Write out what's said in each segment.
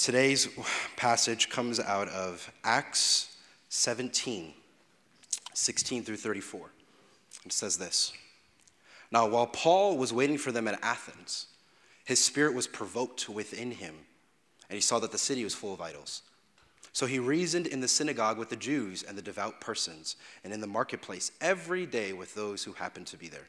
Today's passage comes out of Acts 17, 16 through 34. It says this Now, while Paul was waiting for them at Athens, his spirit was provoked within him, and he saw that the city was full of idols. So he reasoned in the synagogue with the Jews and the devout persons, and in the marketplace every day with those who happened to be there.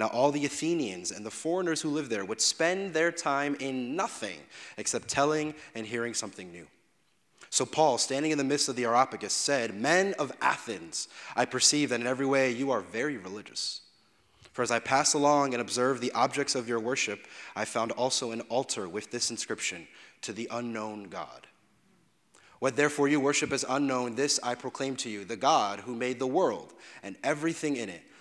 Now, all the Athenians and the foreigners who live there would spend their time in nothing except telling and hearing something new. So, Paul, standing in the midst of the Areopagus, said, Men of Athens, I perceive that in every way you are very religious. For as I passed along and observed the objects of your worship, I found also an altar with this inscription To the unknown God. What therefore you worship as unknown, this I proclaim to you the God who made the world and everything in it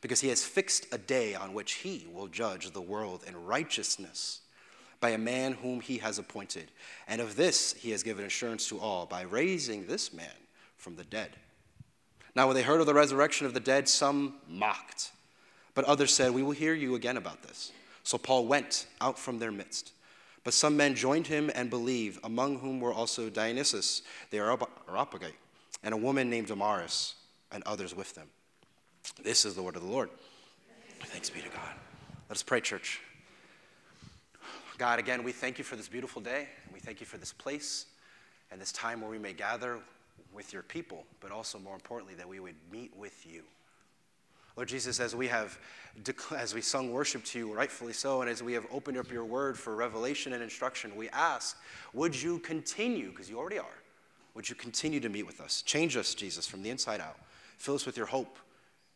because he has fixed a day on which he will judge the world in righteousness by a man whom he has appointed. And of this he has given assurance to all by raising this man from the dead. Now, when they heard of the resurrection of the dead, some mocked, but others said, We will hear you again about this. So Paul went out from their midst. But some men joined him and believed, among whom were also Dionysius the Areopagite, and a woman named Damaris, and others with them. This is the word of the Lord. Thanks be to God. Let us pray, church. God, again, we thank you for this beautiful day. We thank you for this place and this time where we may gather with your people, but also more importantly, that we would meet with you. Lord Jesus, as we have, as we sung worship to you, rightfully so, and as we have opened up your word for revelation and instruction, we ask, would you continue, because you already are, would you continue to meet with us? Change us, Jesus, from the inside out. Fill us with your hope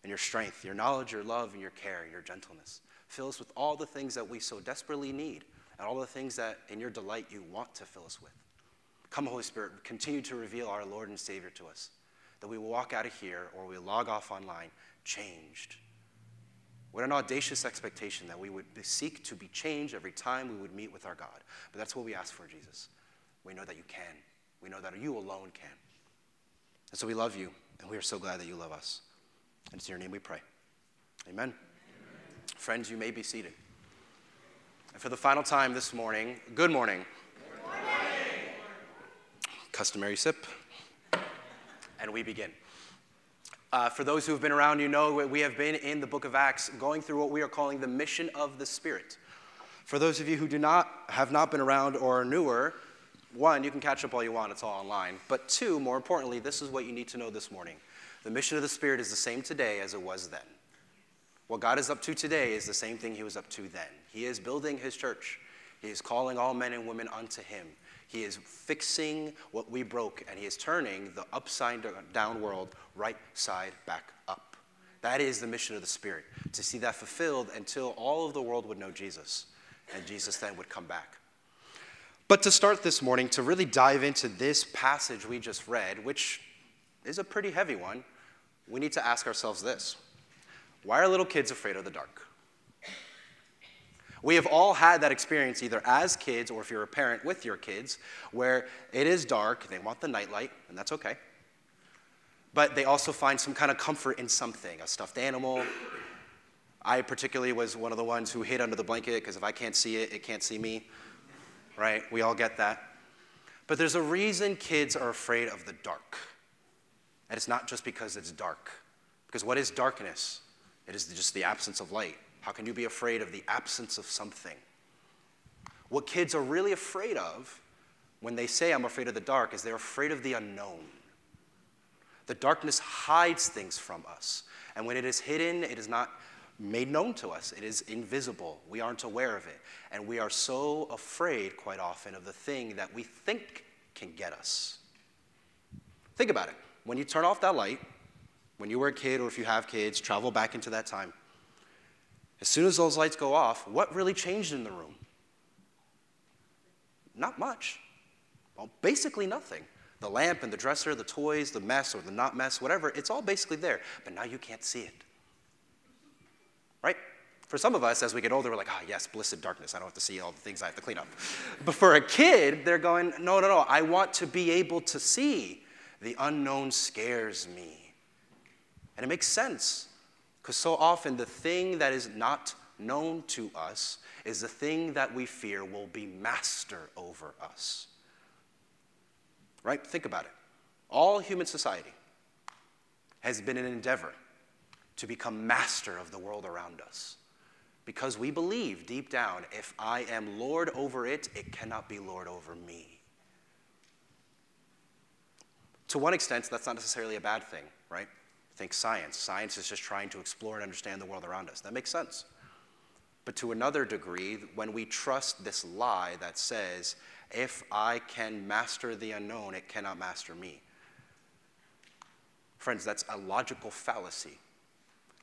and your strength, your knowledge, your love, and your care, your gentleness. Fill us with all the things that we so desperately need and all the things that in your delight you want to fill us with. Come, Holy Spirit, continue to reveal our Lord and Savior to us, that we will walk out of here or we log off online changed. What an audacious expectation that we would seek to be changed every time we would meet with our God. But that's what we ask for, Jesus. We know that you can. We know that you alone can. And so we love you, and we are so glad that you love us. And it's in your name we pray. Amen. Amen. Friends, you may be seated. And for the final time this morning, good morning. Good morning. Customary sip. And we begin. Uh, for those who have been around, you know we have been in the book of Acts going through what we are calling the mission of the Spirit. For those of you who do not have not been around or are newer, one, you can catch up all you want, it's all online. But two, more importantly, this is what you need to know this morning. The mission of the Spirit is the same today as it was then. What God is up to today is the same thing He was up to then. He is building His church, He is calling all men and women unto Him. He is fixing what we broke, and He is turning the upside down world right side back up. That is the mission of the Spirit, to see that fulfilled until all of the world would know Jesus, and Jesus then would come back. But to start this morning, to really dive into this passage we just read, which is a pretty heavy one, we need to ask ourselves this Why are little kids afraid of the dark? We have all had that experience either as kids or if you're a parent with your kids where it is dark, they want the nightlight, and that's okay. But they also find some kind of comfort in something a stuffed animal, I particularly was one of the ones who hid under the blanket because if I can't see it, it can't see me. Right? We all get that. But there's a reason kids are afraid of the dark. And it's not just because it's dark. Because what is darkness? It is just the absence of light. How can you be afraid of the absence of something? What kids are really afraid of when they say, I'm afraid of the dark, is they're afraid of the unknown. The darkness hides things from us. And when it is hidden, it is not made known to us. It is invisible. We aren't aware of it. And we are so afraid, quite often, of the thing that we think can get us. Think about it. When you turn off that light, when you were a kid or if you have kids, travel back into that time. As soon as those lights go off, what really changed in the room? Not much. Well, basically nothing. The lamp and the dresser, the toys, the mess or the not mess, whatever, it's all basically there. But now you can't see it. Right? For some of us, as we get older, we're like, ah, oh, yes, blessed darkness. I don't have to see all the things I have to clean up. But for a kid, they're going, no, no, no. I want to be able to see. The unknown scares me. And it makes sense because so often the thing that is not known to us is the thing that we fear will be master over us. Right? Think about it. All human society has been an endeavor to become master of the world around us. Because we believe deep down, if I am Lord over it, it cannot be Lord over me. To one extent, that's not necessarily a bad thing, right? Think science. Science is just trying to explore and understand the world around us. That makes sense. But to another degree, when we trust this lie that says, if I can master the unknown, it cannot master me. Friends, that's a logical fallacy.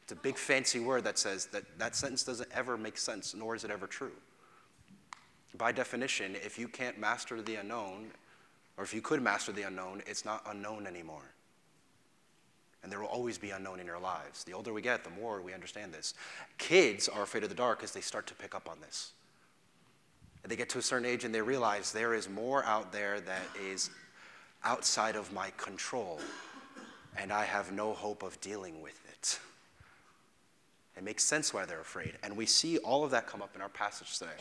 It's a big fancy word that says that that sentence doesn't ever make sense, nor is it ever true. By definition, if you can't master the unknown, or if you could master the unknown, it's not unknown anymore. And there will always be unknown in your lives. The older we get, the more we understand this. Kids are afraid of the dark as they start to pick up on this. And they get to a certain age and they realize there is more out there that is outside of my control, and I have no hope of dealing with it. It makes sense why they're afraid. And we see all of that come up in our passage today.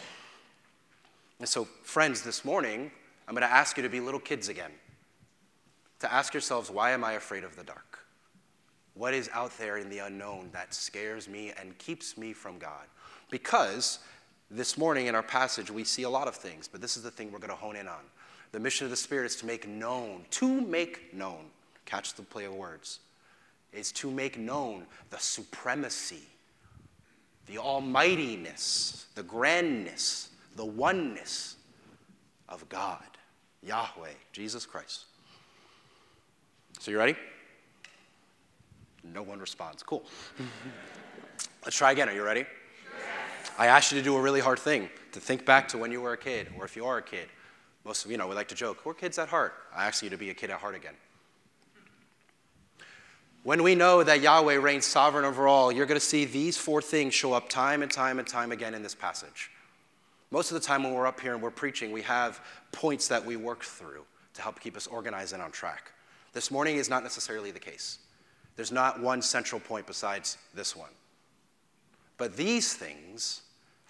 And so, friends, this morning, I'm going to ask you to be little kids again. To ask yourselves, why am I afraid of the dark? What is out there in the unknown that scares me and keeps me from God? Because this morning in our passage, we see a lot of things, but this is the thing we're going to hone in on. The mission of the Spirit is to make known, to make known, catch the play of words, is to make known the supremacy, the almightiness, the grandness, the oneness of God, Yahweh, Jesus Christ. So, you ready? No one responds. Cool. Let's try again. Are you ready? I asked you to do a really hard thing to think back to when you were a kid, or if you are a kid. Most of you know, we like to joke, we're kids at heart. I ask you to be a kid at heart again. When we know that Yahweh reigns sovereign over all, you're going to see these four things show up time and time and time again in this passage. Most of the time when we're up here and we're preaching, we have points that we work through to help keep us organized and on track. This morning is not necessarily the case. There's not one central point besides this one. But these things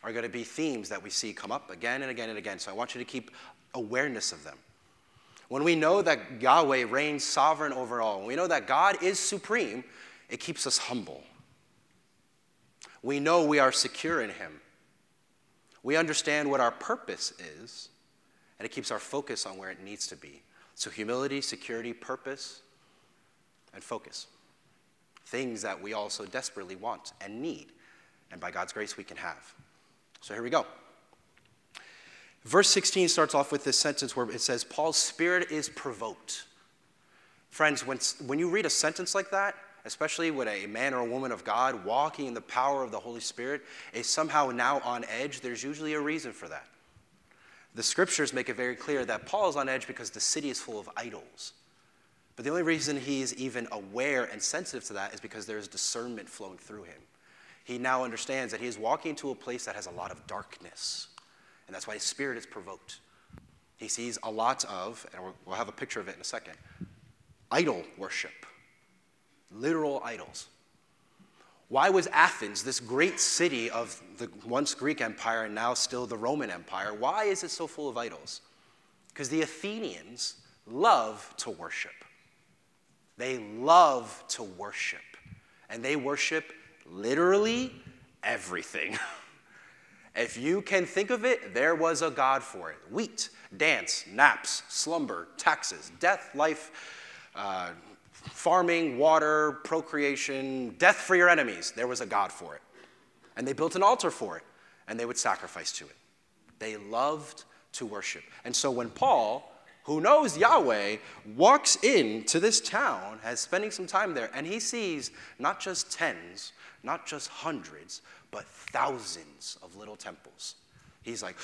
are going to be themes that we see come up again and again and again. So I want you to keep awareness of them. When we know that Yahweh reigns sovereign over all, when we know that God is supreme, it keeps us humble. We know we are secure in Him. We understand what our purpose is, and it keeps our focus on where it needs to be. So, humility, security, purpose, and focus. Things that we also desperately want and need and by God's grace we can have. So here we go. Verse 16 starts off with this sentence where it says, Paul's spirit is provoked. Friends, when, when you read a sentence like that, especially when a man or a woman of God walking in the power of the Holy Spirit is somehow now on edge, there's usually a reason for that. The scriptures make it very clear that Paul is on edge because the city is full of idols. But the only reason he's even aware and sensitive to that is because there's discernment flowing through him he now understands that he is walking into a place that has a lot of darkness. And that's why his spirit is provoked. He sees a lot of, and we'll have a picture of it in a second, idol worship, literal idols. Why was Athens, this great city of the once Greek Empire and now still the Roman Empire, why is it so full of idols? Because the Athenians love to worship. They love to worship. And they worship literally everything. if you can think of it, there was a God for it wheat, dance, naps, slumber, taxes, death, life, uh, farming, water, procreation, death for your enemies. There was a God for it. And they built an altar for it, and they would sacrifice to it. They loved to worship. And so when Paul who knows Yahweh, walks into this town, has spending some time there, and he sees not just tens, not just hundreds, but thousands of little temples. He's like,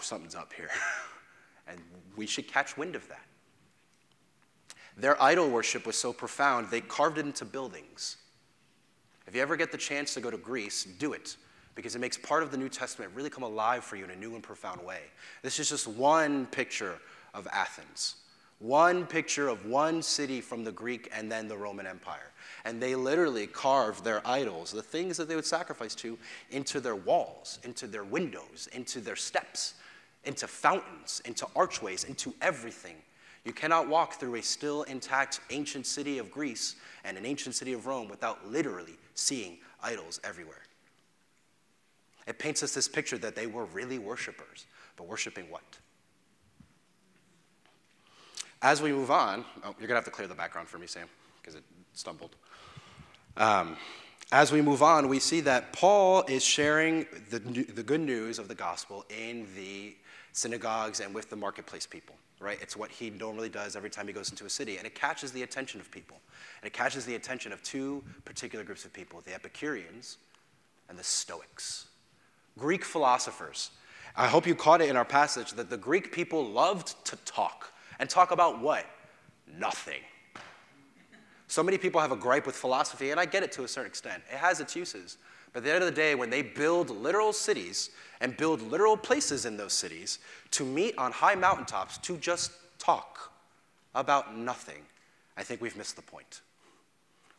something's up here. and we should catch wind of that. Their idol worship was so profound, they carved it into buildings. If you ever get the chance to go to Greece, do it because it makes part of the New Testament really come alive for you in a new and profound way. This is just one picture of Athens. One picture of one city from the Greek and then the Roman Empire. And they literally carved their idols, the things that they would sacrifice to, into their walls, into their windows, into their steps, into fountains, into archways, into everything. You cannot walk through a still intact ancient city of Greece and an ancient city of Rome without literally seeing idols everywhere. It paints us this picture that they were really worshipers, but worshiping what? As we move on, oh, you're going to have to clear the background for me, Sam, because it stumbled. Um, as we move on, we see that Paul is sharing the, the good news of the gospel in the synagogues and with the marketplace people, right? It's what he normally does every time he goes into a city, and it catches the attention of people. And it catches the attention of two particular groups of people the Epicureans and the Stoics, Greek philosophers. I hope you caught it in our passage that the Greek people loved to talk. And talk about what? Nothing. So many people have a gripe with philosophy, and I get it to a certain extent. It has its uses. But at the end of the day, when they build literal cities and build literal places in those cities to meet on high mountaintops to just talk about nothing, I think we've missed the point.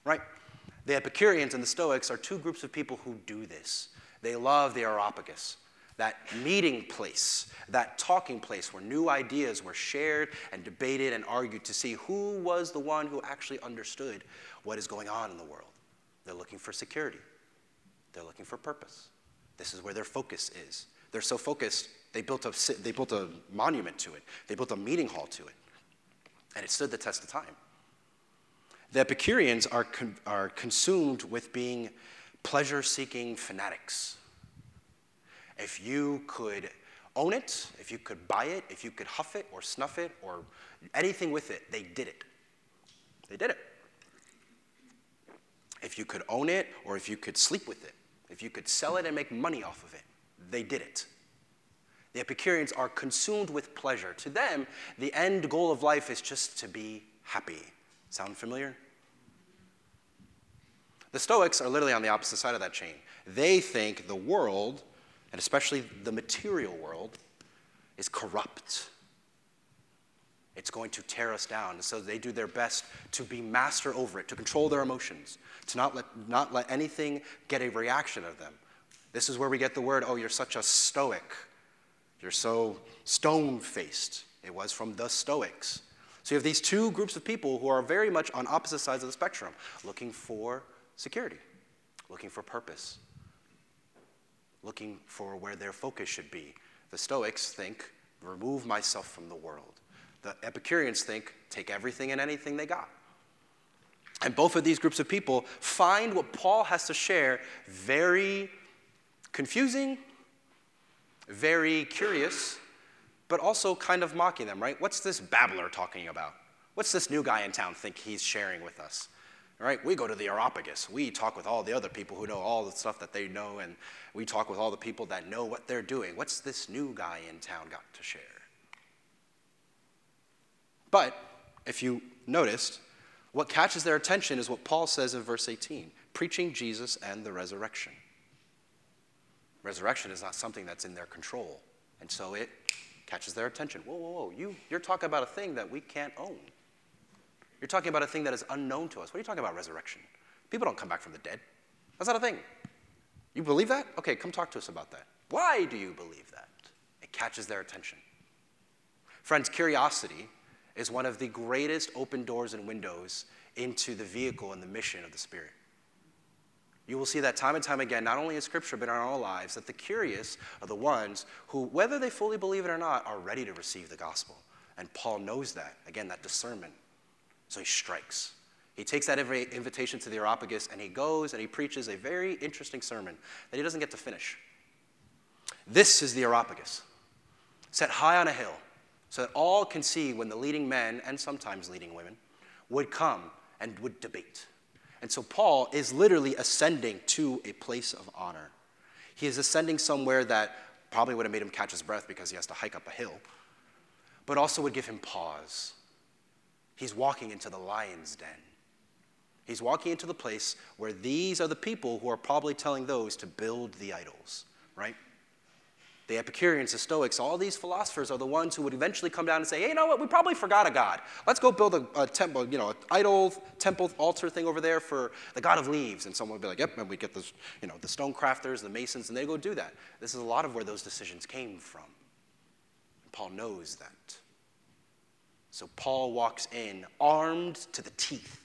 Right? The Epicureans and the Stoics are two groups of people who do this. They love the Areopagus that meeting place, that talking place where new ideas were shared and debated and argued to see who was the one who actually understood what is going on in the world. They're looking for security, they're looking for purpose. This is where their focus is. They're so focused, they built a, they built a monument to it, they built a meeting hall to it, and it stood the test of time. The Epicureans are, con- are consumed with being pleasure seeking fanatics if you could own it, if you could buy it, if you could huff it or snuff it or anything with it, they did it. They did it. If you could own it or if you could sleep with it, if you could sell it and make money off of it, they did it. The Epicureans are consumed with pleasure. To them, the end goal of life is just to be happy. Sound familiar? The Stoics are literally on the opposite side of that chain. They think the world and especially the material world, is corrupt. It's going to tear us down. So they do their best to be master over it, to control their emotions, to not let, not let anything get a reaction of them. This is where we get the word, oh, you're such a stoic. You're so stone faced. It was from the Stoics. So you have these two groups of people who are very much on opposite sides of the spectrum, looking for security, looking for purpose, looking for where their focus should be. The Stoics think, remove myself from the world. The Epicureans think, take everything and anything they got. And both of these groups of people find what Paul has to share very confusing, very curious, but also kind of mocking them, right? What's this babbler talking about? What's this new guy in town think he's sharing with us? right? We go to the Areopagus. We talk with all the other people who know all the stuff that they know, and we talk with all the people that know what they're doing. What's this new guy in town got to share? But if you noticed, what catches their attention is what Paul says in verse 18 preaching Jesus and the resurrection. Resurrection is not something that's in their control, and so it catches their attention. Whoa, whoa, whoa, you, you're talking about a thing that we can't own. You're talking about a thing that is unknown to us. What are you talking about, resurrection? People don't come back from the dead. That's not a thing. You believe that? Okay, come talk to us about that. Why do you believe that? It catches their attention. Friends, curiosity is one of the greatest open doors and windows into the vehicle and the mission of the Spirit. You will see that time and time again, not only in Scripture, but in our own lives, that the curious are the ones who, whether they fully believe it or not, are ready to receive the gospel. And Paul knows that. Again, that discernment. So he strikes. He takes that invitation to the Areopagus and he goes and he preaches a very interesting sermon that he doesn't get to finish. This is the Areopagus, set high on a hill, so that all can see when the leading men and sometimes leading women would come and would debate. And so Paul is literally ascending to a place of honor. He is ascending somewhere that probably would have made him catch his breath because he has to hike up a hill, but also would give him pause. He's walking into the lion's den. He's walking into the place where these are the people who are probably telling those to build the idols, right? The Epicureans, the Stoics, all these philosophers are the ones who would eventually come down and say, hey, you know what, we probably forgot a god. Let's go build a, a temple, you know, an idol, temple, altar thing over there for the god of leaves. And someone would be like, yep, and we get this, you know, the stone crafters, the masons, and they go do that. This is a lot of where those decisions came from. Paul knows that. So Paul walks in armed to the teeth,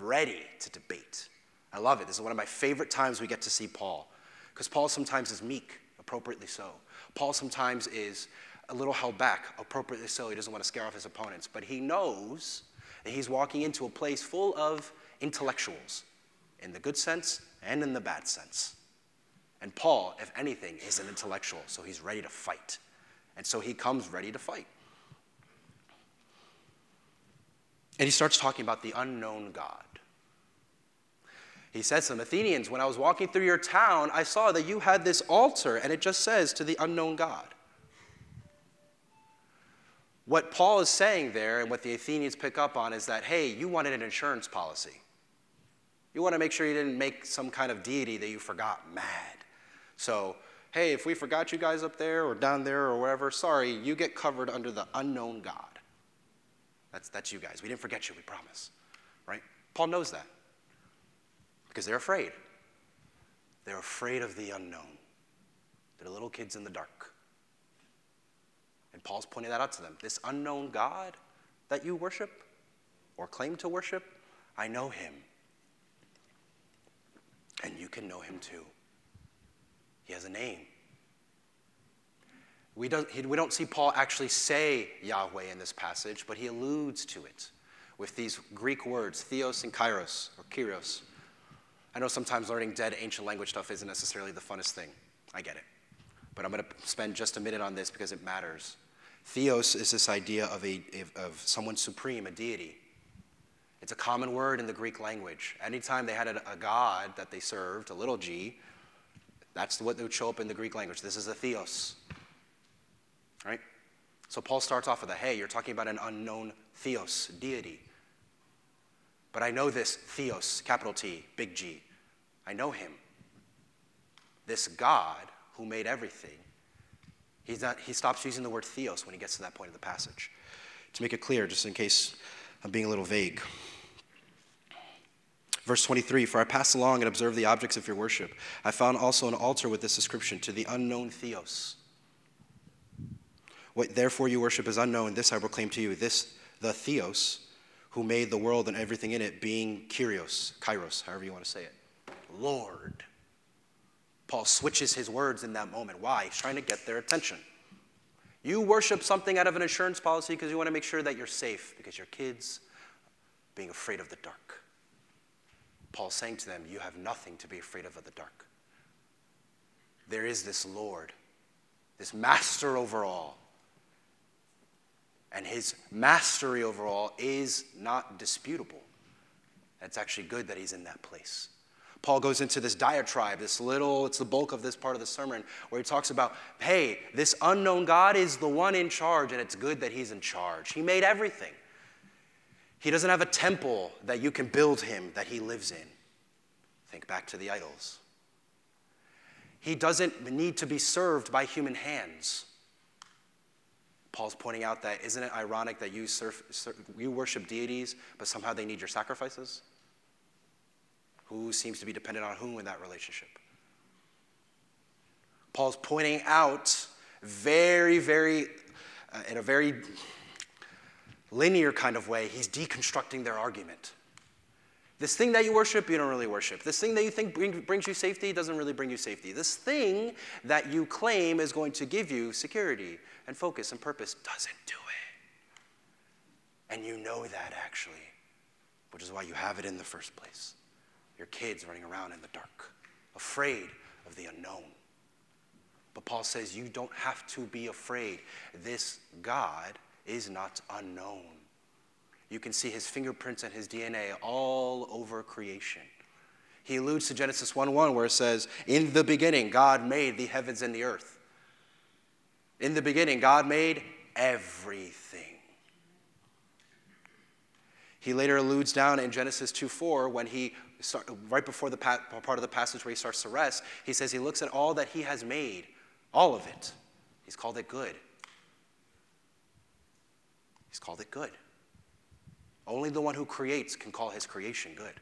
ready to debate. I love it. This is one of my favorite times we get to see Paul, because Paul sometimes is meek appropriately so. Paul sometimes is a little held back, appropriately so. He doesn't want to scare off his opponents, but he knows that he's walking into a place full of intellectuals in the good sense and in the bad sense. And Paul, if anything, is an intellectual, so he's ready to fight. And so he comes ready to fight. And he starts talking about the unknown God. He says to them, Athenians, when I was walking through your town, I saw that you had this altar, and it just says to the unknown God. What Paul is saying there, and what the Athenians pick up on, is that, hey, you wanted an insurance policy. You want to make sure you didn't make some kind of deity that you forgot mad. So, hey, if we forgot you guys up there or down there or wherever, sorry, you get covered under the unknown God. That's, that's you guys. We didn't forget you, we promise. Right? Paul knows that because they're afraid. They're afraid of the unknown. They're little kids in the dark. And Paul's pointing that out to them. This unknown God that you worship or claim to worship, I know him. And you can know him too. He has a name. We don't, he, we don't see Paul actually say Yahweh in this passage, but he alludes to it with these Greek words, theos and kairos, or kyrios. I know sometimes learning dead ancient language stuff isn't necessarily the funnest thing. I get it. But I'm going to spend just a minute on this because it matters. Theos is this idea of, a, of someone supreme, a deity. It's a common word in the Greek language. Anytime they had a, a god that they served, a little g, that's what would show up in the Greek language. This is a theos. Right? So Paul starts off with a hey, you're talking about an unknown theos, deity. But I know this Theos, capital T, big G. I know him. This God who made everything. He's not, he stops using the word Theos when he gets to that point of the passage. To make it clear, just in case I'm being a little vague. Verse 23 For I passed along and observed the objects of your worship. I found also an altar with this inscription to the unknown Theos. What therefore you worship is unknown, this I proclaim to you. This, the Theos, who made the world and everything in it, being Kyrios, Kairos, however you want to say it, Lord. Paul switches his words in that moment. Why? He's trying to get their attention. You worship something out of an insurance policy because you want to make sure that you're safe because your kids being afraid of the dark. Paul's saying to them, You have nothing to be afraid of of the dark. There is this Lord, this master over all, and his mastery over all is not disputable. It's actually good that he's in that place. Paul goes into this diatribe, this little, it's the bulk of this part of the sermon, where he talks about, hey, this unknown God is the one in charge, and it's good that he's in charge. He made everything. He doesn't have a temple that you can build him that he lives in. Think back to the idols. He doesn't need to be served by human hands. Paul's pointing out that isn't it ironic that you, surf, you worship deities, but somehow they need your sacrifices? Who seems to be dependent on whom in that relationship? Paul's pointing out very, very, uh, in a very linear kind of way, he's deconstructing their argument. This thing that you worship, you don't really worship. This thing that you think bring, brings you safety doesn't really bring you safety. This thing that you claim is going to give you security and focus and purpose doesn't do it. And you know that actually, which is why you have it in the first place. Your kids running around in the dark, afraid of the unknown. But Paul says you don't have to be afraid. This God is not unknown. You can see his fingerprints and his DNA all over creation. He alludes to Genesis 1 1, where it says, In the beginning, God made the heavens and the earth. In the beginning, God made everything. He later alludes down in Genesis 2 4 when he, right before the part of the passage where he starts to rest, he says he looks at all that he has made, all of it. He's called it good. He's called it good. Only the one who creates can call his creation good.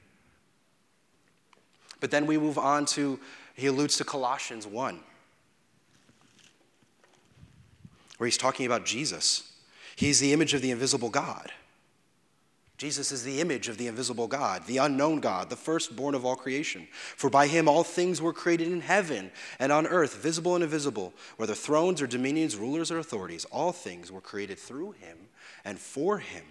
But then we move on to, he alludes to Colossians 1, where he's talking about Jesus. He's the image of the invisible God. Jesus is the image of the invisible God, the unknown God, the firstborn of all creation. For by him all things were created in heaven and on earth, visible and invisible, whether thrones or dominions, rulers or authorities. All things were created through him and for him.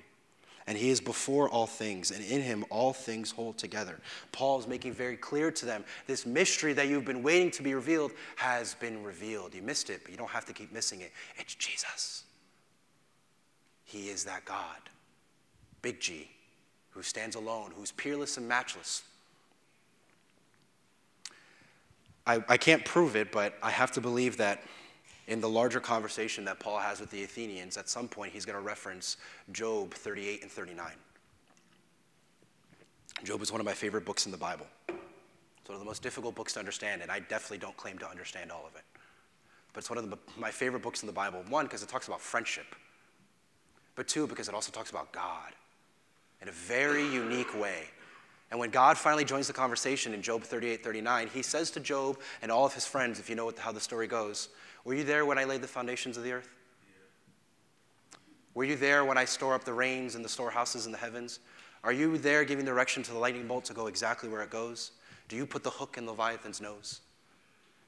And he is before all things, and in him all things hold together. Paul is making very clear to them this mystery that you've been waiting to be revealed has been revealed. You missed it, but you don't have to keep missing it. It's Jesus. He is that God, big G, who stands alone, who's peerless and matchless. I, I can't prove it, but I have to believe that in the larger conversation that Paul has with the Athenians, at some point he's going to reference Job 38 and 39. Job is one of my favorite books in the Bible. It's one of the most difficult books to understand, and I definitely don't claim to understand all of it. But it's one of the, my favorite books in the Bible. One, because it talks about friendship, but two, because it also talks about God in a very unique way. And when God finally joins the conversation in Job 38 39, he says to Job and all of his friends, if you know how the story goes, were you there when I laid the foundations of the earth? Were you there when I store up the rains in the storehouses in the heavens? Are you there giving direction to the lightning bolt to go exactly where it goes? Do you put the hook in Leviathan's nose?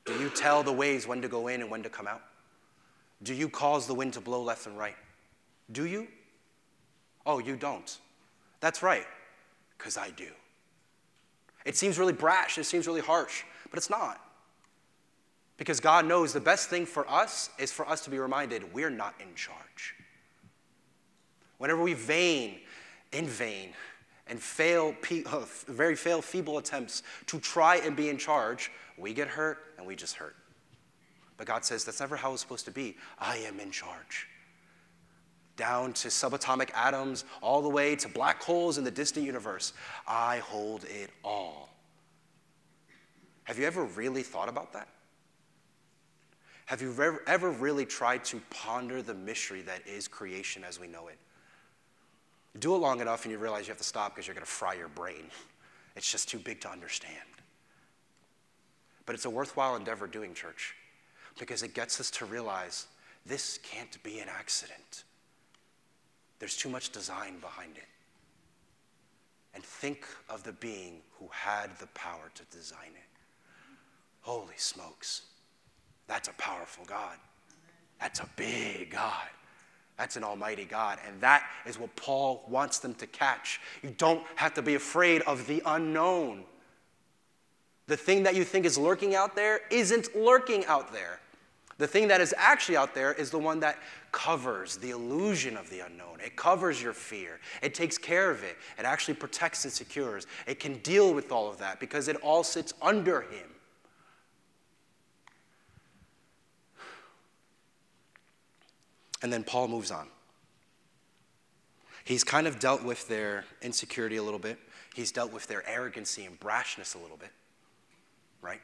Do you tell the waves when to go in and when to come out? Do you cause the wind to blow left and right? Do you? Oh, you don't. That's right, because I do. It seems really brash, it seems really harsh, but it's not. Because God knows the best thing for us is for us to be reminded we're not in charge. Whenever we vain, in vain, and fail, very fail, feeble attempts to try and be in charge, we get hurt and we just hurt. But God says that's never how it's supposed to be. I am in charge. Down to subatomic atoms, all the way to black holes in the distant universe, I hold it all. Have you ever really thought about that? Have you ever, ever really tried to ponder the mystery that is creation as we know it? Do it long enough and you realize you have to stop because you're going to fry your brain. It's just too big to understand. But it's a worthwhile endeavor doing church because it gets us to realize this can't be an accident. There's too much design behind it. And think of the being who had the power to design it. Holy smokes. That's a powerful God. That's a big God. That's an almighty God. And that is what Paul wants them to catch. You don't have to be afraid of the unknown. The thing that you think is lurking out there isn't lurking out there. The thing that is actually out there is the one that covers the illusion of the unknown. It covers your fear. It takes care of it. It actually protects and secures. It can deal with all of that because it all sits under Him. And then Paul moves on. He's kind of dealt with their insecurity a little bit. He's dealt with their arrogancy and brashness a little bit, right?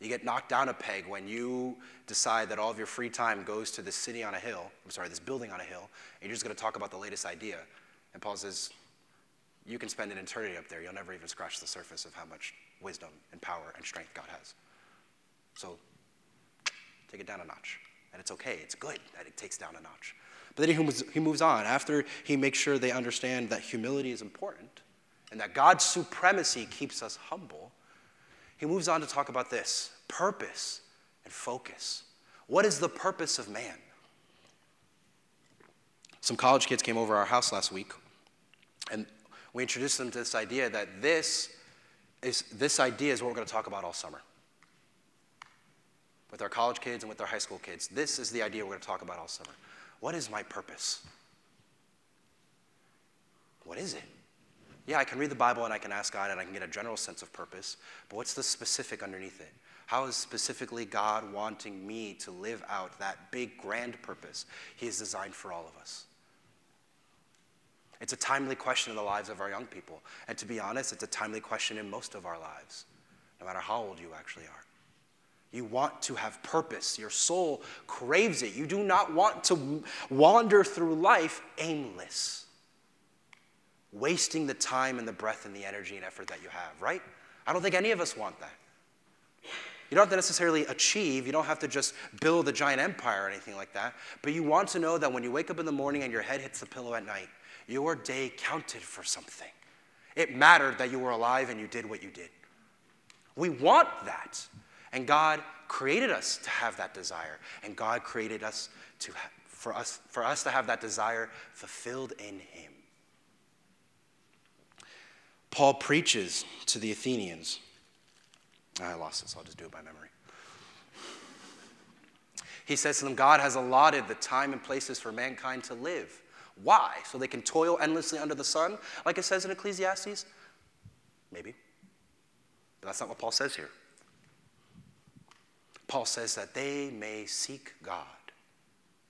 You get knocked down a peg when you decide that all of your free time goes to this city on a hill, I'm sorry, this building on a hill, and you're just going to talk about the latest idea. And Paul says, you can spend an eternity up there. You'll never even scratch the surface of how much wisdom and power and strength God has. So take it down a notch. And it's okay, it's good that it takes down a notch. But then he moves, he moves on. After he makes sure they understand that humility is important and that God's supremacy keeps us humble, he moves on to talk about this purpose and focus. What is the purpose of man? Some college kids came over our house last week, and we introduced them to this idea that this is this idea is what we're going to talk about all summer. With our college kids and with our high school kids, this is the idea we're going to talk about all summer. What is my purpose? What is it? Yeah, I can read the Bible and I can ask God and I can get a general sense of purpose, but what's the specific underneath it? How is specifically God wanting me to live out that big, grand purpose He has designed for all of us? It's a timely question in the lives of our young people. And to be honest, it's a timely question in most of our lives, no matter how old you actually are. You want to have purpose. Your soul craves it. You do not want to wander through life aimless, wasting the time and the breath and the energy and effort that you have, right? I don't think any of us want that. You don't have to necessarily achieve, you don't have to just build a giant empire or anything like that, but you want to know that when you wake up in the morning and your head hits the pillow at night, your day counted for something. It mattered that you were alive and you did what you did. We want that. And God created us to have that desire. And God created us to ha- for us for us to have that desire fulfilled in him. Paul preaches to the Athenians. Ah, I lost this, I'll just do it by memory. He says to them, God has allotted the time and places for mankind to live. Why? So they can toil endlessly under the sun, like it says in Ecclesiastes? Maybe. But that's not what Paul says here. Paul says that they may seek God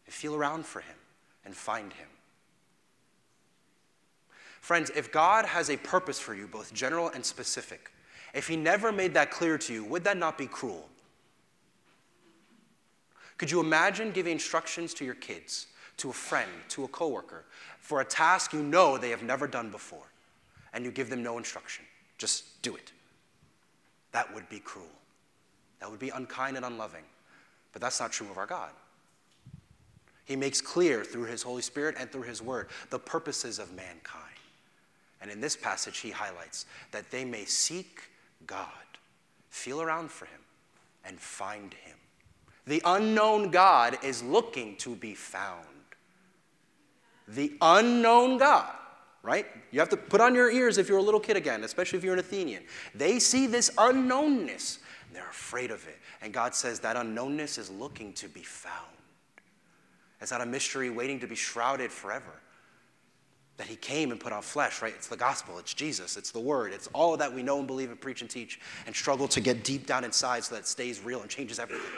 and feel around for him and find him. Friends, if God has a purpose for you, both general and specific, if he never made that clear to you, would that not be cruel? Could you imagine giving instructions to your kids to a friend, to a coworker, for a task you know they have never done before, and you give them no instruction. Just do it. That would be cruel. That would be unkind and unloving. But that's not true of our God. He makes clear through his Holy Spirit and through his word the purposes of mankind. And in this passage, he highlights that they may seek God, feel around for him, and find him. The unknown God is looking to be found the unknown God, right? You have to put on your ears if you're a little kid again, especially if you're an Athenian. They see this unknownness and they're afraid of it. And God says that unknownness is looking to be found. It's not a mystery waiting to be shrouded forever. That he came and put on flesh, right? It's the gospel, it's Jesus, it's the word, it's all that we know and believe and preach and teach and struggle to get deep down inside so that it stays real and changes everything.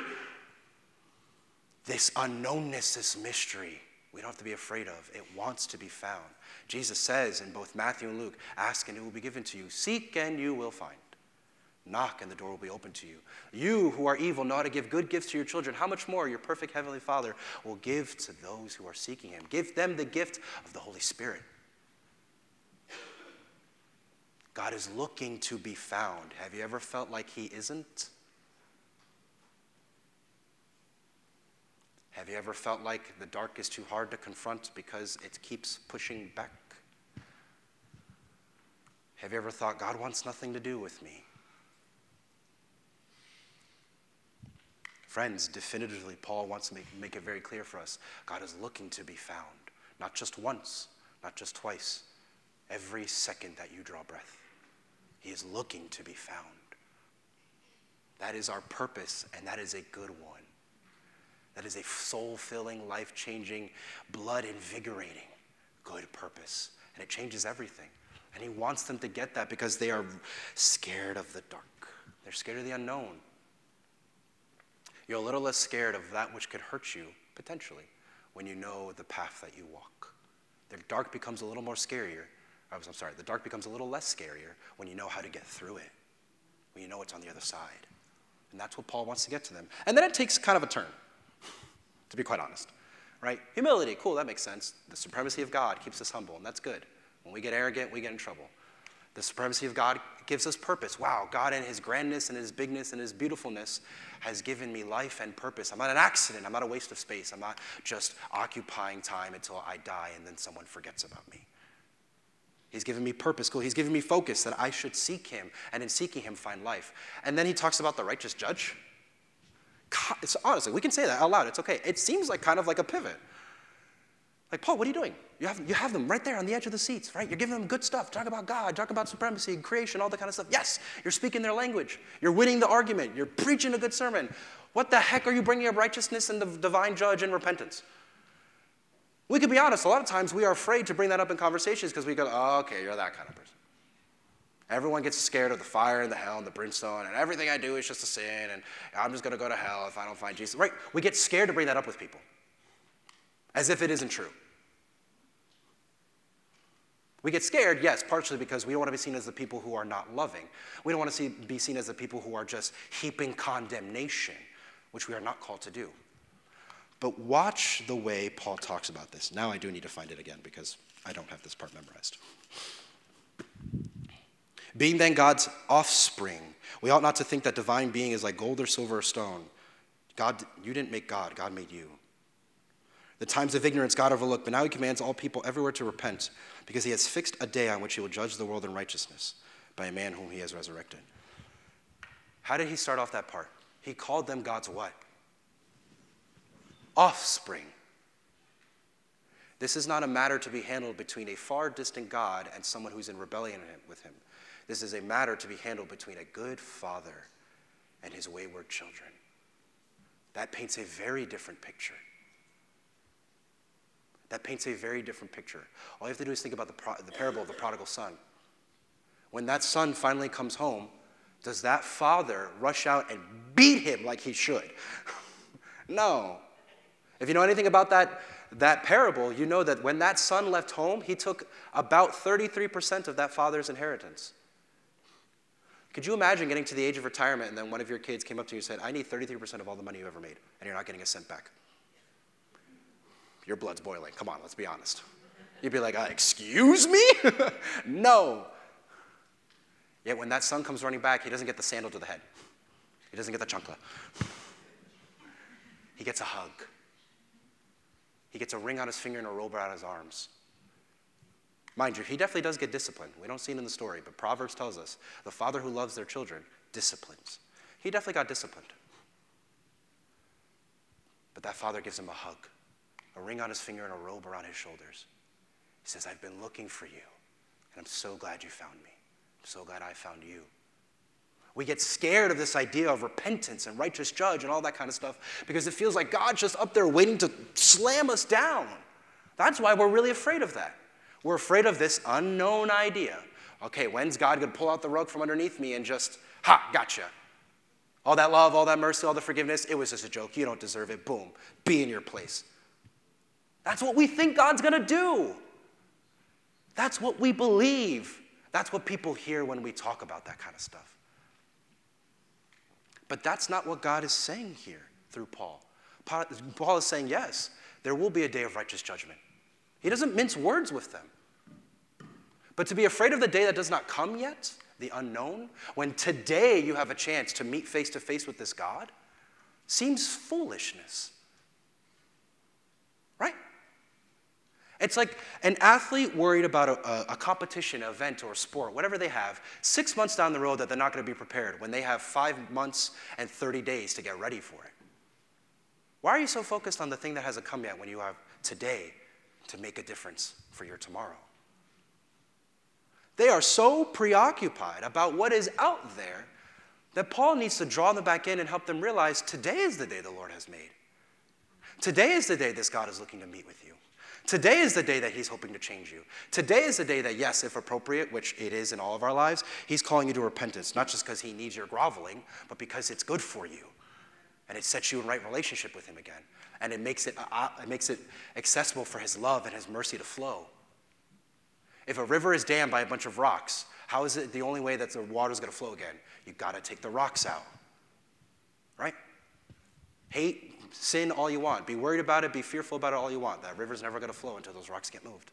This unknownness, this mystery, we don't have to be afraid of. It wants to be found. Jesus says in both Matthew and Luke ask and it will be given to you, seek and you will find. Knock and the door will be open to you. You who are evil know how to give good gifts to your children. How much more your perfect Heavenly Father will give to those who are seeking Him? Give them the gift of the Holy Spirit. God is looking to be found. Have you ever felt like He isn't? Have you ever felt like the dark is too hard to confront because it keeps pushing back? Have you ever thought, God wants nothing to do with me? Friends, definitively, Paul wants to make, make it very clear for us God is looking to be found, not just once, not just twice, every second that you draw breath. He is looking to be found. That is our purpose, and that is a good one. That is a soul filling, life changing, blood invigorating, good purpose. And it changes everything. And He wants them to get that because they are scared of the dark, they're scared of the unknown. You're a little less scared of that which could hurt you, potentially, when you know the path that you walk. The dark becomes a little more scarier. I'm sorry, the dark becomes a little less scarier when you know how to get through it, when you know what's on the other side. And that's what Paul wants to get to them. And then it takes kind of a turn to be quite honest. Right? Humility, cool, that makes sense. The supremacy of God keeps us humble, and that's good. When we get arrogant, we get in trouble. The supremacy of God gives us purpose. Wow, God in his grandness and his bigness and his beautifulness has given me life and purpose. I'm not an accident. I'm not a waste of space. I'm not just occupying time until I die and then someone forgets about me. He's given me purpose. Cool. He's given me focus that I should seek him and in seeking him find life. And then he talks about the righteous judge. God, it's honestly, we can say that out loud. It's okay. It seems like kind of like a pivot. Like, Paul, what are you doing? You have, you have them right there on the edge of the seats, right? You're giving them good stuff. Talk about God, talk about supremacy, and creation, all that kind of stuff. Yes, you're speaking their language. You're winning the argument. You're preaching a good sermon. What the heck are you bringing up righteousness and the divine judge and repentance? We could be honest, a lot of times we are afraid to bring that up in conversations because we go, oh, okay, you're that kind of person. Everyone gets scared of the fire and the hell and the brimstone, and everything I do is just a sin, and I'm just going to go to hell if I don't find Jesus. Right? We get scared to bring that up with people as if it isn't true. We get scared, yes, partially because we don't want to be seen as the people who are not loving. We don't want to see, be seen as the people who are just heaping condemnation, which we are not called to do. But watch the way Paul talks about this. Now I do need to find it again because I don't have this part memorized. Being then God's offspring, we ought not to think that divine being is like gold or silver or stone. God, you didn't make God, God made you. The times of ignorance God overlooked, but now he commands all people everywhere to repent, because he has fixed a day on which he will judge the world in righteousness by a man whom he has resurrected. How did he start off that part? He called them God's what? Offspring. This is not a matter to be handled between a far distant God and someone who's in rebellion with him. This is a matter to be handled between a good father and his wayward children. That paints a very different picture. That paints a very different picture. All you have to do is think about the, pro- the parable of the prodigal son. When that son finally comes home, does that father rush out and beat him like he should? no. If you know anything about that, that parable, you know that when that son left home, he took about 33% of that father's inheritance. Could you imagine getting to the age of retirement and then one of your kids came up to you and said, I need 33% of all the money you ever made, and you're not getting a cent back? Your blood's boiling. Come on, let's be honest. You'd be like, uh, Excuse me? no. Yet when that son comes running back, he doesn't get the sandal to the head, he doesn't get the chancla. He gets a hug. He gets a ring on his finger and a robe around his arms. Mind you, he definitely does get disciplined. We don't see it in the story, but Proverbs tells us the father who loves their children disciplines. He definitely got disciplined. But that father gives him a hug a ring on his finger and a robe around his shoulders. He says, I've been looking for you, and I'm so glad you found me. I'm so glad I found you. We get scared of this idea of repentance and righteous judge and all that kind of stuff because it feels like God's just up there waiting to slam us down. That's why we're really afraid of that. We're afraid of this unknown idea. Okay, when's God going to pull out the rug from underneath me and just, ha, gotcha? All that love, all that mercy, all the forgiveness, it was just a joke. You don't deserve it. Boom. Be in your place. That's what we think God's going to do. That's what we believe. That's what people hear when we talk about that kind of stuff. But that's not what God is saying here through Paul. Paul is saying, yes, there will be a day of righteous judgment. He doesn't mince words with them. But to be afraid of the day that does not come yet, the unknown, when today you have a chance to meet face to face with this God, seems foolishness. Right? It's like an athlete worried about a, a, competition, event, or sport, whatever they have, six months down the road that they're not going to be prepared when they have five months and 30 days to get ready for it. Why are you so focused on the thing that hasn't come yet when you have today to make a difference for your tomorrow? They are so preoccupied about what is out there that Paul needs to draw them back in and help them realize today is the day the Lord has made. Today is the day this God is looking to meet with you. Today is the day that He's hoping to change you. Today is the day that, yes, if appropriate, which it is in all of our lives, He's calling you to repentance, not just because He needs your groveling, but because it's good for you. And it sets you in right relationship with Him again. And it makes it, uh, uh, it makes it accessible for His love and His mercy to flow. If a river is dammed by a bunch of rocks, how is it the only way that the water is going to flow again? You've got to take the rocks out. Right? Hate, sin all you want. Be worried about it, be fearful about it all you want. That river's never going to flow until those rocks get moved.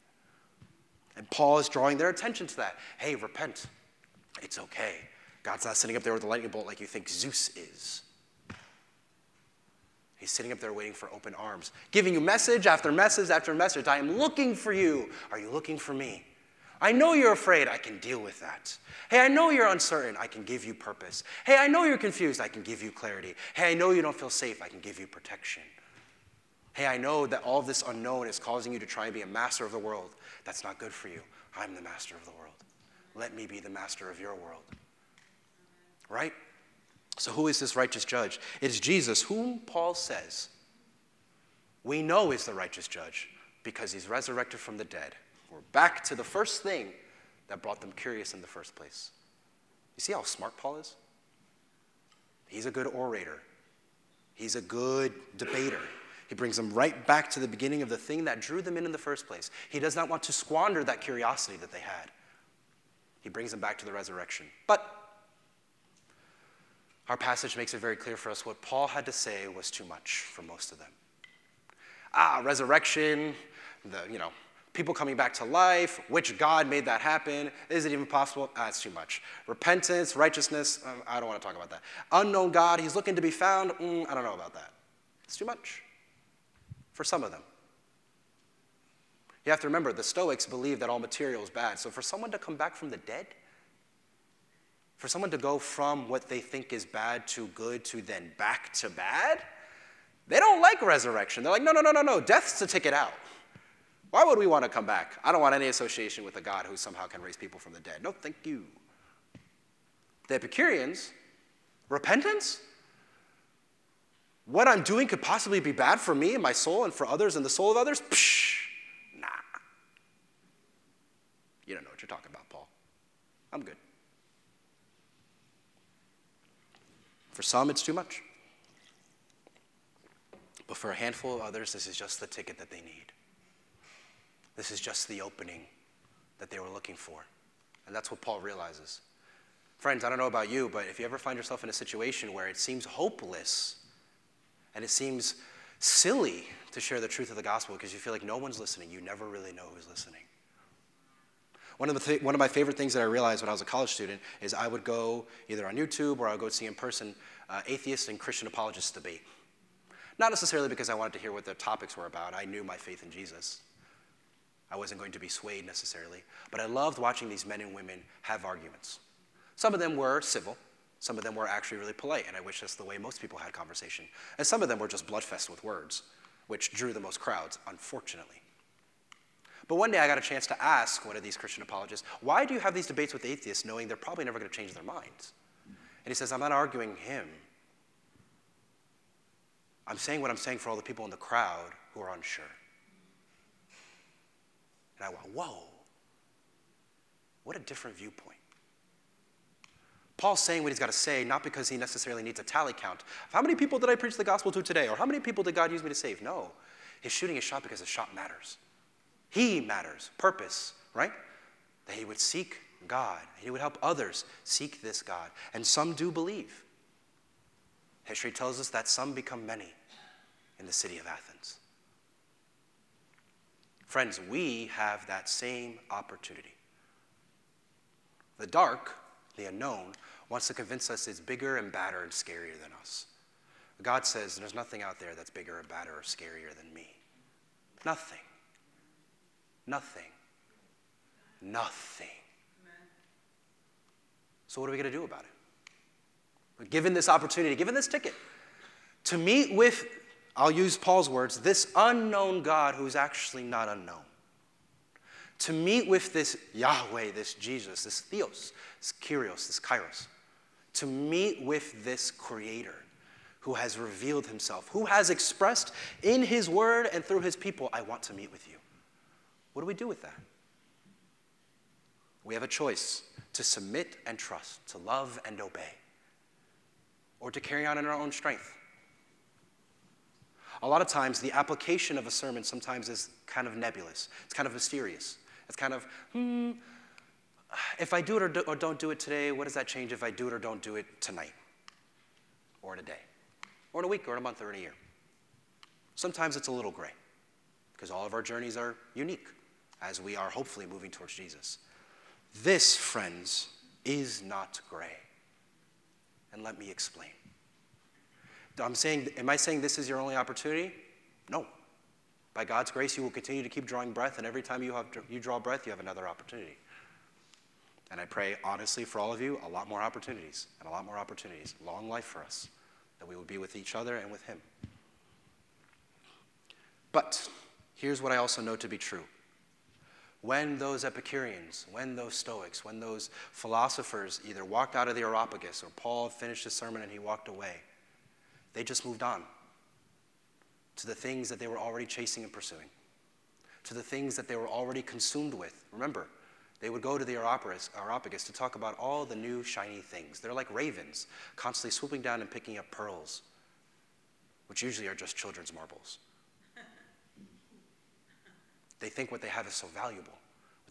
And Paul is drawing their attention to that. Hey, repent. It's okay. God's not sitting up there with a lightning bolt like you think Zeus is. He's sitting up there waiting for open arms, giving you message after message after message. I am looking for you. Are you looking for me? I know you're afraid. I can deal with that. Hey, I know you're uncertain. I can give you purpose. Hey, I know you're confused. I can give you clarity. Hey, I know you don't feel safe. I can give you protection. Hey, I know that all this unknown is causing you to try and be a master of the world. That's not good for you. I'm the master of the world. Let me be the master of your world. Right? So, who is this righteous judge? It is Jesus, whom Paul says we know is the righteous judge because he's resurrected from the dead. Back to the first thing that brought them curious in the first place. You see how smart Paul is? He's a good orator, he's a good debater. He brings them right back to the beginning of the thing that drew them in in the first place. He does not want to squander that curiosity that they had. He brings them back to the resurrection. But our passage makes it very clear for us what Paul had to say was too much for most of them. Ah, resurrection, the, you know, people coming back to life, which God made that happen? Is it even possible? Ah, it's too much. Repentance, righteousness, um, I don't want to talk about that. Unknown God, he's looking to be found, mm, I don't know about that. It's too much for some of them. You have to remember, the Stoics believe that all material is bad. So for someone to come back from the dead, for someone to go from what they think is bad to good to then back to bad, they don't like resurrection. They're like, no, no, no, no, no, death's the ticket out. Why would we want to come back? I don't want any association with a God who somehow can raise people from the dead. No, thank you. The Epicureans, repentance? What I'm doing could possibly be bad for me and my soul and for others and the soul of others? Psh, nah. You don't know what you're talking about, Paul. I'm good. For some, it's too much. But for a handful of others, this is just the ticket that they need. This is just the opening that they were looking for. And that's what Paul realizes. Friends, I don't know about you, but if you ever find yourself in a situation where it seems hopeless and it seems silly to share the truth of the gospel because you feel like no one's listening, you never really know who's listening. One of, the th- one of my favorite things that I realized when I was a college student is I would go either on YouTube or I would go see in person uh, atheist and Christian apologists debate. Not necessarily because I wanted to hear what their topics were about. I knew my faith in Jesus. I wasn't going to be swayed necessarily. But I loved watching these men and women have arguments. Some of them were civil, some of them were actually really polite, and I wish that's the way most people had conversation. And some of them were just bloodfest with words, which drew the most crowds, unfortunately. But one day I got a chance to ask one of these Christian apologists, why do you have these debates with atheists knowing they're probably never going to change their minds? And he says, I'm not arguing him. I'm saying what I'm saying for all the people in the crowd who are unsure. And I went, whoa, what a different viewpoint. Paul's saying what he's got to say, not because he necessarily needs a tally count. How many people did I preach the gospel to today? Or how many people did God use me to save? No. He's shooting a shot because the shot matters. He matters. Purpose, right? That he would seek God. He would help others seek this God. And some do believe. History tells us that some become many in the city of Athens. Friends, we have that same opportunity. The dark, the unknown, wants to convince us it's bigger and badder and scarier than us. God says there's nothing out there that's bigger or badder or scarier than me. Nothing. Nothing. Nothing. So, what are we going to do about it? Given this opportunity, given this ticket, to meet with, I'll use Paul's words, this unknown God who's actually not unknown. To meet with this Yahweh, this Jesus, this Theos, this Kyrios, this Kairos. To meet with this Creator who has revealed himself, who has expressed in his word and through his people, I want to meet with you. What do we do with that? We have a choice to submit and trust, to love and obey, or to carry on in our own strength. A lot of times, the application of a sermon sometimes is kind of nebulous, it's kind of mysterious. It's kind of, hmm, if I do it or, do, or don't do it today, what does that change if I do it or don't do it tonight? Or in a day? Or in a week, or in a month, or in a year? Sometimes it's a little gray because all of our journeys are unique. as we are hopefully moving towards Jesus. This, friends, is not gray. And let me explain. I'm saying, am I saying this is your only opportunity? No. By God's grace, you will continue to keep drawing breath, and every time you, have, you draw breath, you have another opportunity. And I pray honestly for all of you a lot more opportunities and a lot more opportunities. Long life for us, that we would be with each other and with Him. But here's what I also know to be true. When those Epicureans, when those Stoics, when those philosophers either walked out of the Areopagus or Paul finished his sermon and he walked away, they just moved on to the things that they were already chasing and pursuing, to the things that they were already consumed with. Remember, they would go to the Areopagus to talk about all the new shiny things. They're like ravens, constantly swooping down and picking up pearls, which usually are just children's marbles. They think what they have is so valuable.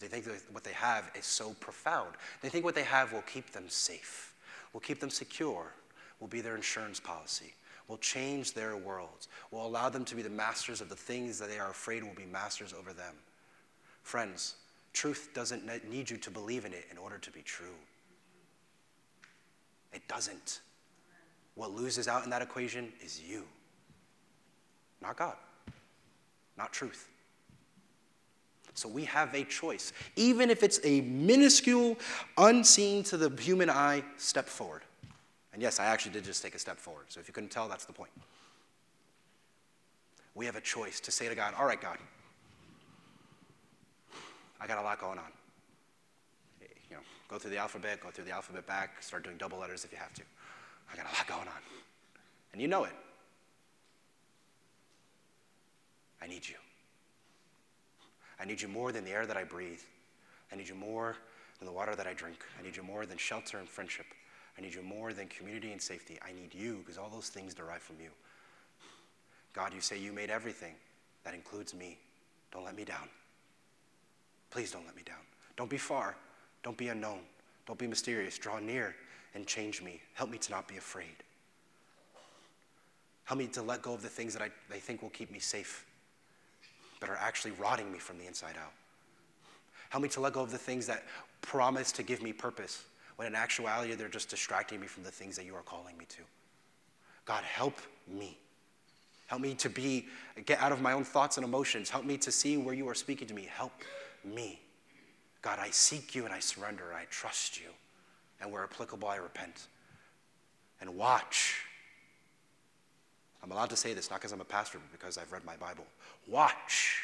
They think what they have is so profound. They think what they have will keep them safe, will keep them secure, will be their insurance policy, will change their worlds, will allow them to be the masters of the things that they are afraid will be masters over them. Friends, truth doesn't need you to believe in it in order to be true. It doesn't. What loses out in that equation is you, not God, not truth. So we have a choice. Even if it's a minuscule, unseen to the human eye step forward. And yes, I actually did just take a step forward. So if you couldn't tell, that's the point. We have a choice to say to God, All right, God, I got a lot going on. You know, go through the alphabet, go through the alphabet back, start doing double letters if you have to. I got a lot going on. And you know it. I need you. I need you more than the air that I breathe. I need you more than the water that I drink. I need you more than shelter and friendship. I need you more than community and safety. I need you because all those things derive from you. God, you say you made everything. That includes me. Don't let me down. Please don't let me down. Don't be far. Don't be unknown. Don't be mysterious. Draw near and change me. Help me to not be afraid. Help me to let go of the things that I, think will keep me safe but are actually rotting me from the inside out. Help me to let go of the things that promise to give me purpose, when in actuality they're just distracting me from the things that you are calling me to. God, help me. Help me to be, get out of my own thoughts and emotions. Help me to see where you are speaking to me. Help me. God, I seek you and I surrender. I trust you. And where applicable, I repent. And watch I'm allowed to say this not because I'm a pastor, but because I've read my Bible. Watch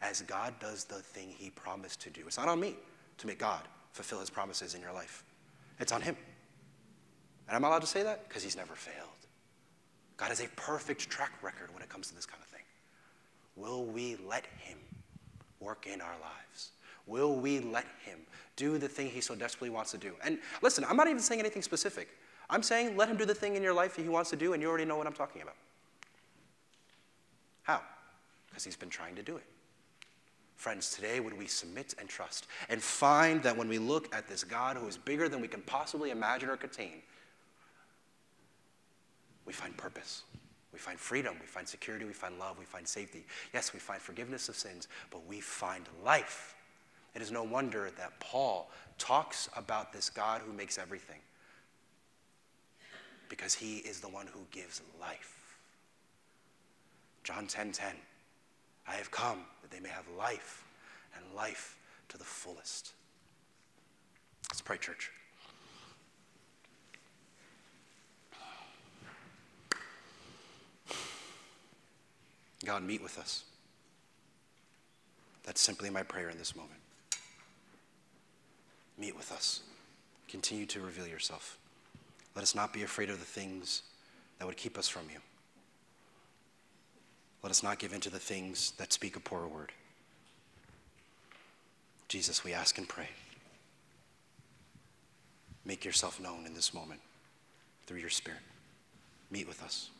as God does the thing he promised to do. It's not on me to make God fulfill his promises in your life, it's on him. And I'm allowed to say that because he's never failed. God has a perfect track record when it comes to this kind of thing. Will we let him work in our lives? Will we let him do the thing he so desperately wants to do? And listen, I'm not even saying anything specific. I'm saying let him do the thing in your life that he wants to do, and you already know what I'm talking about. How? Because he's been trying to do it. Friends, today would we submit and trust and find that when we look at this God who is bigger than we can possibly imagine or contain, we find purpose. We find freedom, we find security, we find love, we find safety. Yes, we find forgiveness of sins, but we find life. It is no wonder that Paul talks about this God who makes everything because he is the one who gives life. John 10:10. 10, 10, I have come that they may have life and life to the fullest. Let's pray, church. God, meet with us. That's simply my prayer in this moment. Meet with us. Continue to reveal yourself. Let us not be afraid of the things that would keep us from you. Let us not give in to the things that speak a poor word. Jesus, we ask and pray. Make yourself known in this moment through your Spirit. Meet with us.